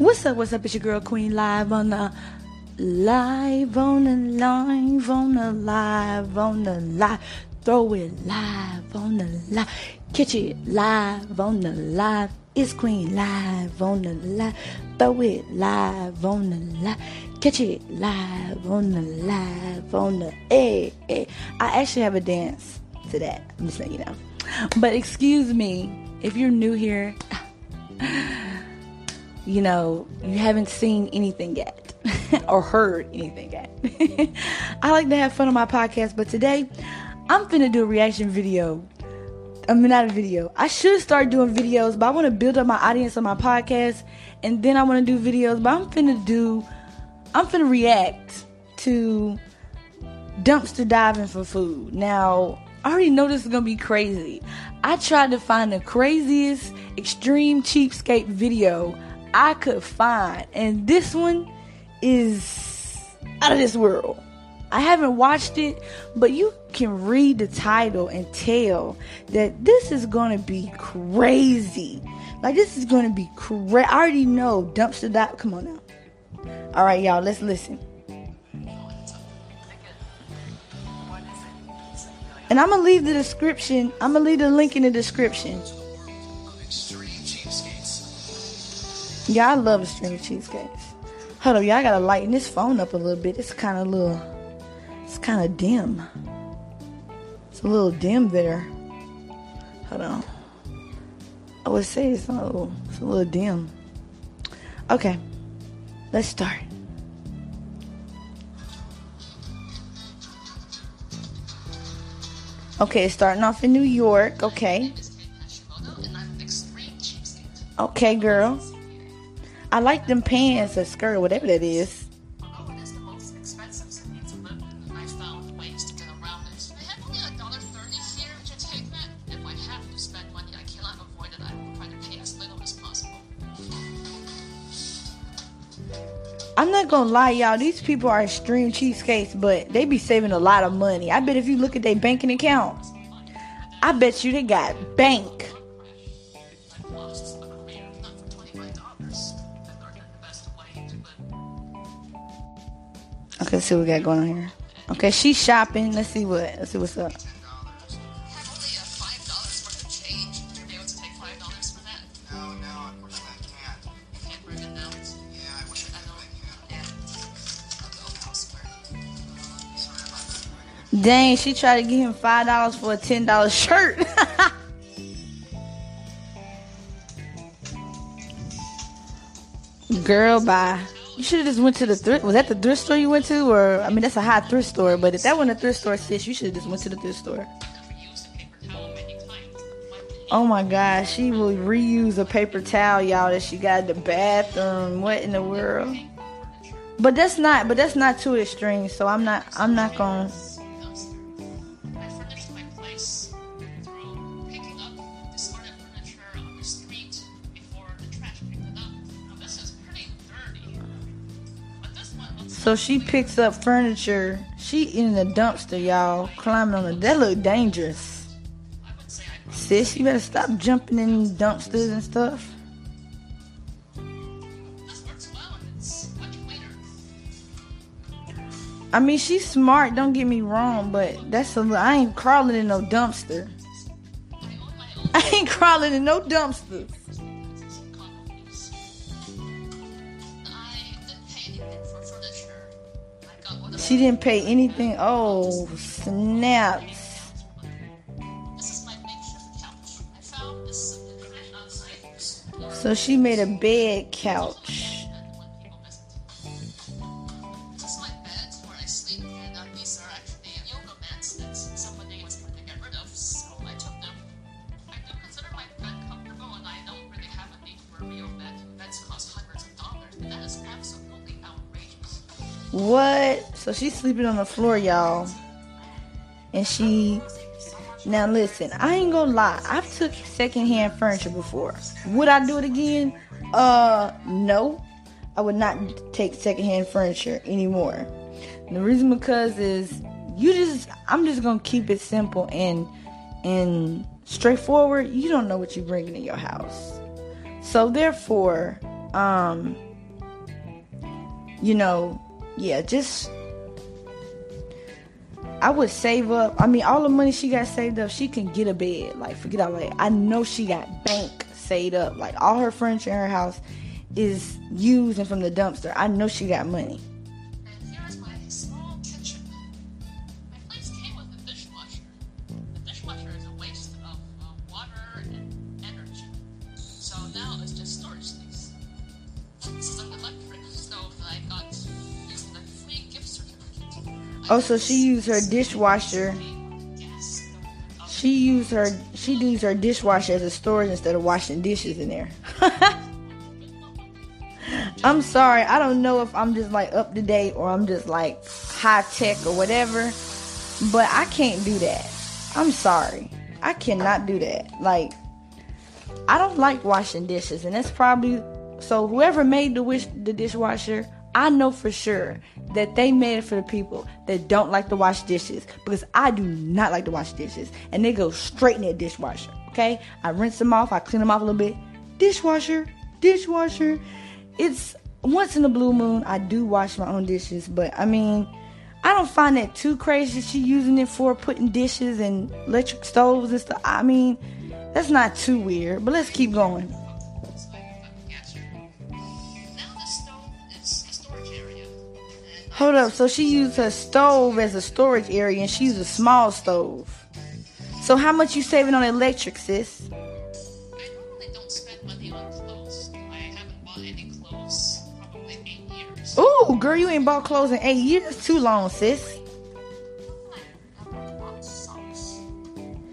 What's up? What's up? It's your girl Queen live on the live on the live on the live on the live. Throw it live on the live. Catch it live on the live. It's Queen live on the live. Throw it live on the live. Catch it live on the live on the hey, hey. I actually have a dance to that. I'm just letting you know. But excuse me if you're new here. You know, you haven't seen anything yet or heard anything yet. I like to have fun on my podcast, but today I'm finna do a reaction video. I mean, not a video. I should start doing videos, but I want to build up my audience on my podcast, and then I want to do videos. But I'm finna do, I'm finna react to dumpster diving for food. Now, I already know this is gonna be crazy. I tried to find the craziest extreme cheapskate video I could find. And this one is out of this world. I haven't watched it, but you can read the title and tell that this is going to be crazy. Like, this is going to be crazy. I already know dumpster dive. Come on now. All right, y'all, let's listen. And I'm going to leave the description, I'm going to leave the link in the description. Yeah, I love extreme cheapskates. Hold up, y'all. I gotta lighten this phone up a little bit. It's kind of little. It's kind of dim. It's a little dim there. Hold on. I would say it's a little. It's a little dim. Okay, let's start. Okay, starting off in New York. Okay. Okay, girl. I like them pants or skirt, whatever that is. Oh, Although it is the most expensive city to live in, I found ways to get around it. They have only a dollar thirty here, which I take that. If I have to spend money, I cannot avoid it. I will try to pay as little as possible. I'm not gonna lie, y'all. These people are extreme cheapskates, but they be saving a lot of money. I bet if you look at their banking account, I bet you they got bank. See what we got going on here. Okay, she's shopping. Let's see what. Let's see what's up. Dang, she tried to get him five dollars for a ten dollar shirt. Girl, bye. You should have just went to the thrift. Was that the thrift store you went to, or I mean, that's a high thrift store. But if that wasn't a thrift store, sis, you should have just went to the thrift store. Oh my gosh, she will reuse a paper towel, y'all, that she got in the bathroom. What in the world? But that's not. But that's not too extreme. So I'm not. I'm not gonna. So she picks up furniture. She in the dumpster, y'all, climbing on it. That look dangerous. Sis, you better stop jumping in dumpsters and stuff. I mean, she's smart. Don't get me wrong, but that's a. I ain't crawling in no dumpster. I ain't crawling in no dumpster. She didn't pay anything. Oh, snaps. So she made a bed couch. What? So she's sleeping on the floor, y'all. And she now listen, I ain't gonna lie. I've took secondhand furniture before. Would I do it again? Uh no. I would not take secondhand furniture anymore. And the reason because is you just I'm just gonna keep it simple and and straightforward. You don't know what you're bringing in your house. So therefore, um you know, yeah, just I would save up. I mean, all the money she got saved up, she can get a bed. Like, forget all that. I know she got bank saved up. Like, all her furniture in her house is used and from the dumpster. I know she got money. Oh, so she used her dishwasher. She used her she used her dishwasher as a storage instead of washing dishes in there. I'm sorry, I don't know if I'm just like up to date or I'm just like high tech or whatever, but I can't do that. I'm sorry. I cannot do that. Like I don't like washing dishes and that's probably so whoever made the wish the dishwasher, I know for sure that they made it for the people that don't like to wash dishes because I do not like to wash dishes and they go straight in that dishwasher. Okay, I rinse them off, I clean them off a little bit. Dishwasher, dishwasher. It's once in a blue moon I do wash my own dishes, but I mean, I don't find that too crazy. She using it for putting dishes and electric stoves and stuff. I mean, that's not too weird. But let's keep going. Hold up. So she used her stove as a storage area, and she used a small stove. So how much you saving on electric, sis? I normally don't spend money on clothes. I haven't bought any clothes probably eight years. Ooh, girl, you ain't bought clothes in eight years. Too long, sis.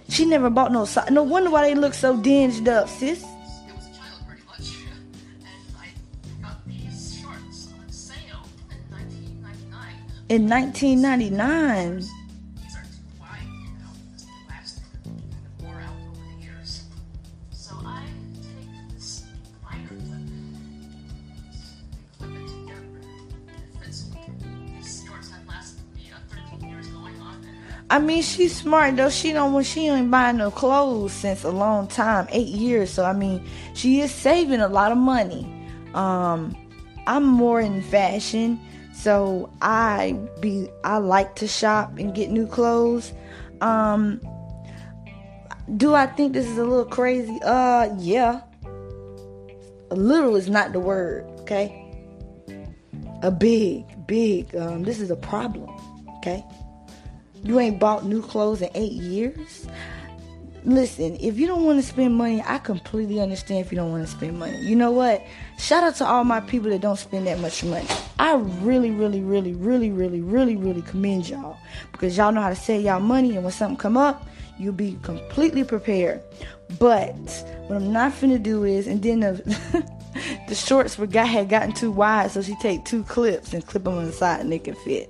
She never bought no socks. No wonder why they look so dinged up, sis. On. And I mean, she's smart though. She don't. She ain't buying no clothes since a long time, eight years. So I mean, she is saving a lot of money. Um, I'm more in fashion, so I be. I like to shop and get new clothes. Um, do I think this is a little crazy? Uh, yeah. A little is not the word. Okay. A big, big. Um, this is a problem. Okay. You ain't bought new clothes in eight years. Listen, if you don't want to spend money, I completely understand if you don't want to spend money. You know what? Shout out to all my people that don't spend that much money. I really, really, really, really, really, really, really commend y'all because y'all know how to save y'all money, and when something come up, you'll be completely prepared. But what I'm not finna do is, and then the the shorts for guy had gotten too wide, so she take two clips and clip them on the side and they can fit.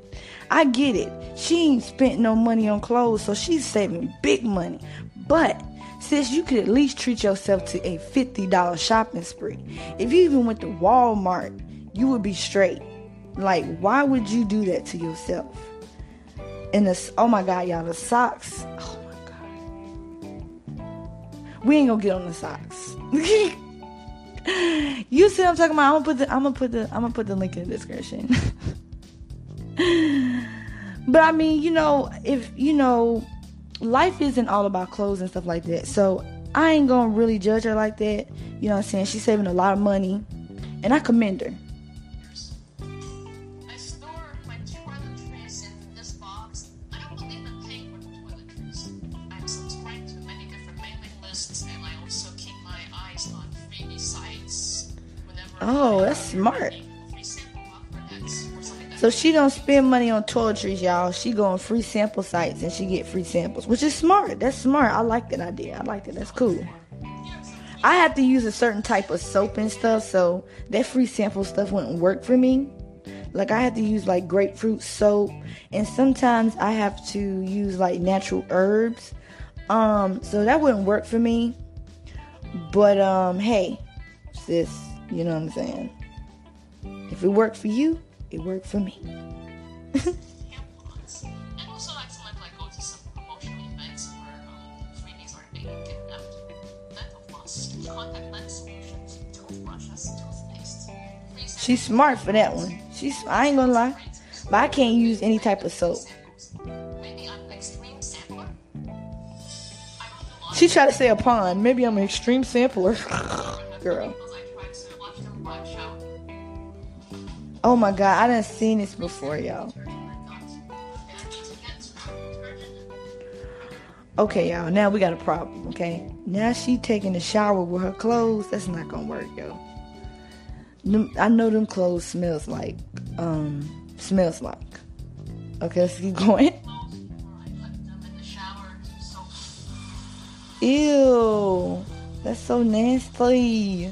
I get it. She ain't spent no money on clothes, so she's saving big money. But sis, you could at least treat yourself to a $50 shopping spree. If you even went to Walmart, you would be straight. Like, why would you do that to yourself? And the oh my god, y'all, the socks. Oh my god. We ain't gonna get on the socks. you see what I'm talking about? I'm gonna put the I'm gonna put the I'm gonna put the link in the description. but I mean, you know, if you know, life isn't all about clothes and stuff like that. So I ain't gonna really judge her like that. You know what I'm saying? She's saving a lot of money. And I commend her. I store my toiletries in this box. I don't believe in paying for toiletries. I'm subscribed to many different mailing lists, and I also keep my eyes on freebie sites whenever. Oh, that's smart. So she don't spend money on toiletries, y'all. She go on free sample sites and she get free samples, which is smart. That's smart. I like that idea. I like that. That's cool. I have to use a certain type of soap and stuff, so that free sample stuff wouldn't work for me. Like I have to use like grapefruit soap, and sometimes I have to use like natural herbs. Um, so that wouldn't work for me. But um, hey, sis, you know what I'm saying? If it worked for you, it worked for me. She's smart for that one. She's I ain't gonna lie. But I can't use any type of soap. She tried to say a pond. Maybe I'm an extreme sampler. Girl. Oh my god, I done seen this before, y'all. Okay, y'all, now we got a problem, okay? Now she taking a shower with her clothes. That's not gonna work, yo. I know them clothes smells like, um, smells like. Okay, let's keep going. Ew, that's so nasty.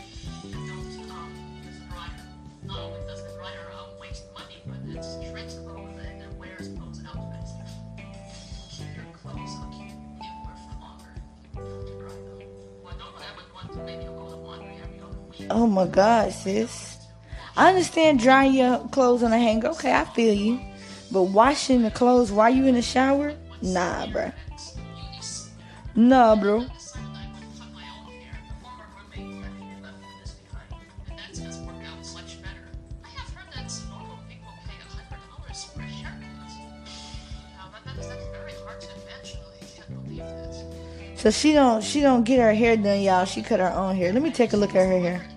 my God, sis. I understand drying your clothes on a hanger. Okay, I feel you. But washing the clothes while you in the shower? Nah, bro. Nah, bro. So she don't she don't get her hair done, y'all. She cut her own hair. Let me take a look at her hair.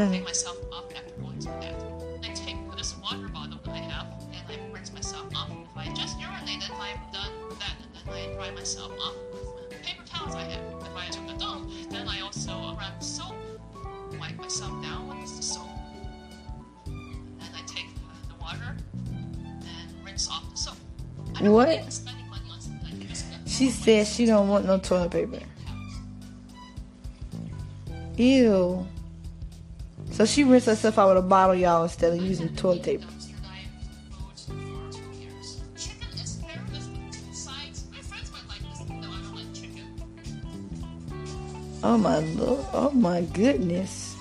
i pick myself up after going to the bathroom. I take this water bottle that I have and I rinse myself off. If I just urinated, I'm done that, and then I dry myself off with paper towels I have. If I took a dump, then I also grab soap, wipe myself down with the soap, and I take the water and rinse off the soap. what? She said she don't want no toilet paper. Ew. So she rinsed herself out with a bottle, y'all, instead of using toilet paper. Oh my lord! Oh my goodness!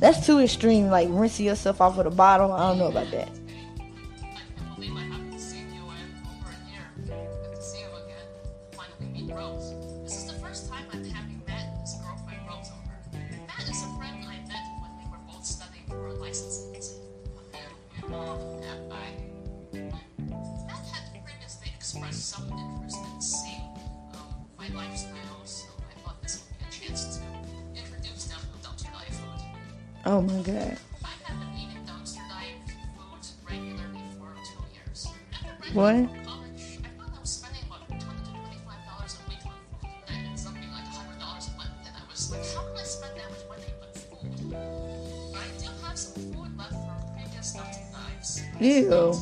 That's too extreme. Like rinsing yourself off with a bottle. I don't know about that. Ew.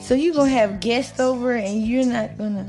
So you gonna have guests over and you're not gonna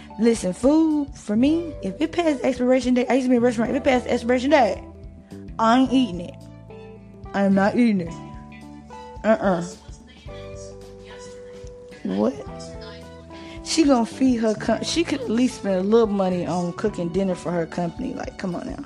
Listen, food for me, if it passed expiration date, I used to be in a restaurant. If it passed expiration date, I ain't eating it. I am not eating it. Uh uh-uh. uh What? She gonna feed her. Com- she could at least spend a little money on cooking dinner for her company. Like, come on now.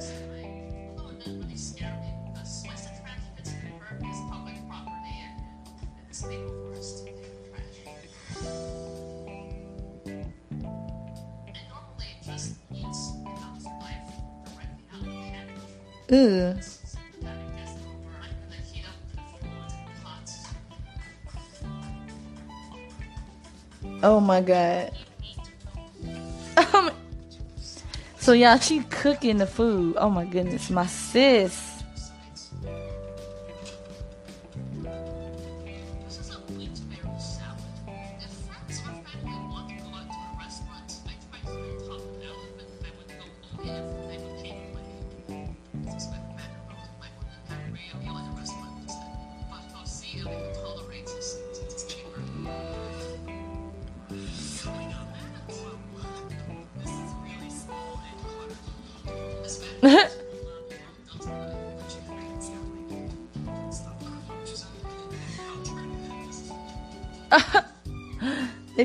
Ooh. Oh my god. so y'all, she cooking the food. Oh my goodness, my sis.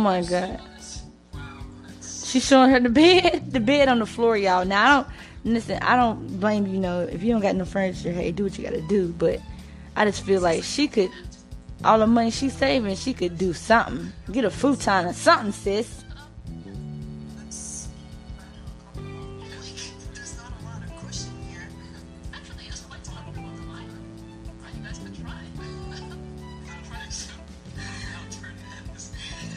my god. She showing her the bed, the bed on the floor, y'all. Now I don't listen. I don't blame you. Know if you don't got no furniture, hey, do what you gotta do. But I just feel like she could, all the money she's saving, she could do something. Get a futon or something, sis.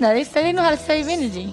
Narei, stai venendo al 6 venerdì.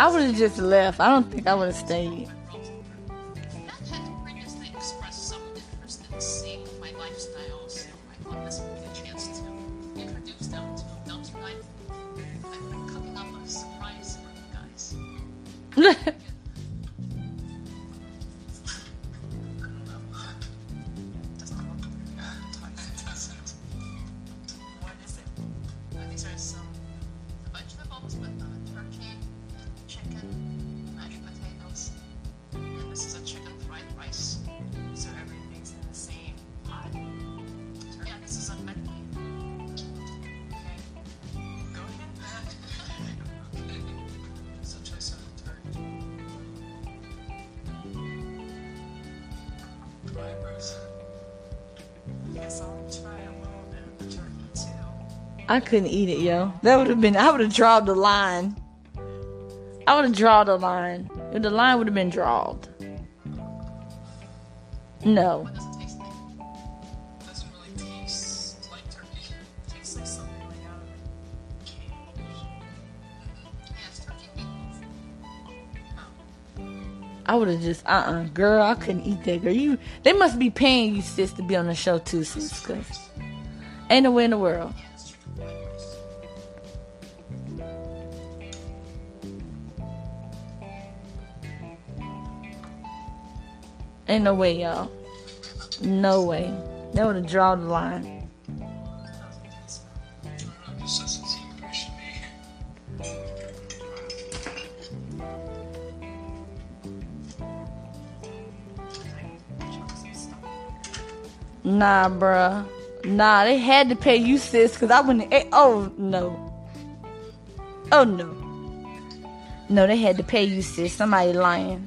I would have just left. I don't think I would have stayed. I couldn't eat it, yo. That would have been. I would have drawn the line. I would have drawn the line. The line would have been drawn. No. I would have just uh uh-uh. uh girl, I couldn't eat that girl. You they must be paying you sis to be on the show too, sis, cause ain't no way in the world. Ain't no way, y'all. No way. They would have drawn the line. Nah, bruh. Nah, they had to pay you, sis, because I wouldn't. Oh, no. Oh, no. No, they had to pay you, sis. Somebody lying.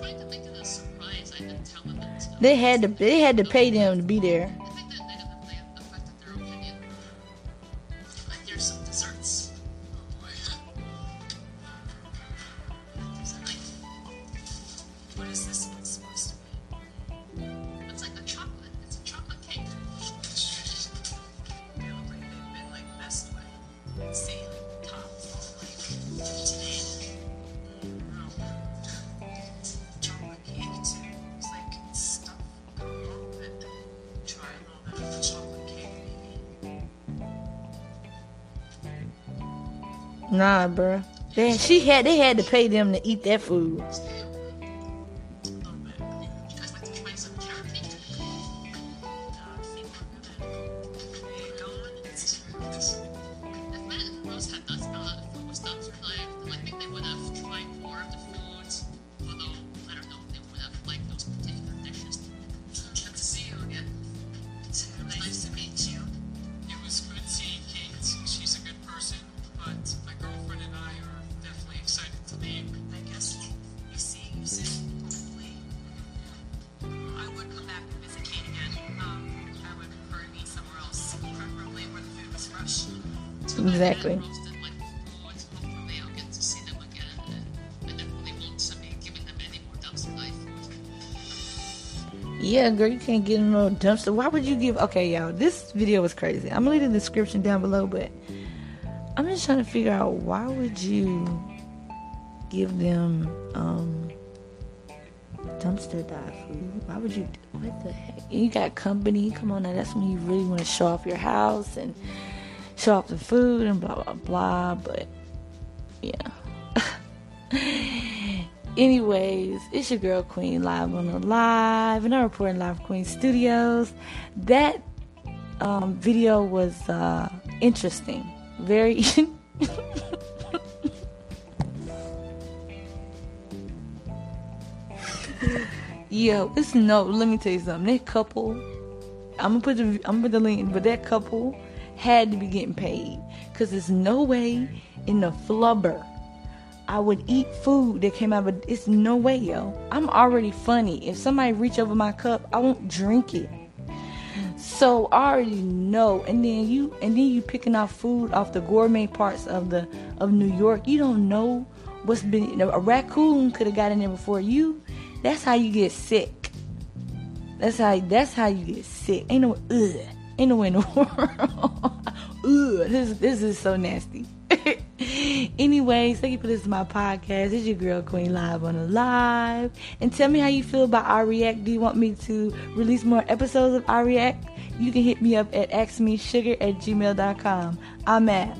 They had to they had to pay them to be there. Nah, bruh. They, she had they had to pay them to eat that food. Yeah, girl, you can't get in no dumpster. Why would you give? Okay, y'all, this video was crazy. I'm gonna leave the description down below, but I'm just trying to figure out why would you give them um dumpster dive food? Why would you? What the heck? You got company. Come on now, that's when you really want to show off your house and show off the food and blah blah blah. But yeah. Anyways, it's your girl Queen live on the live, and I'm reporting live from Queen Studios. That um, video was uh, interesting, very. Yo, it's no. Let me tell you something. That couple, I'm gonna put the I'm gonna put the link, but that couple had to be getting paid because there's no way in the flubber I would eat food that came out of it's no way, yo. I'm already funny. If somebody reach over my cup, I won't drink it. So I already know. And then you and then you picking off food off the gourmet parts of the of New York. You don't know what's been a raccoon could have got in there before you. That's how you get sick. That's how that's how you get sick. Ain't no ugh. Ain't no way in the world. ugh. This this is so nasty. Anyways, thank you for listening to my podcast. It's your girl Queen Live on the Live. And tell me how you feel about I React. Do you want me to release more episodes of I React? You can hit me up at askmesugar at gmail.com. I'm at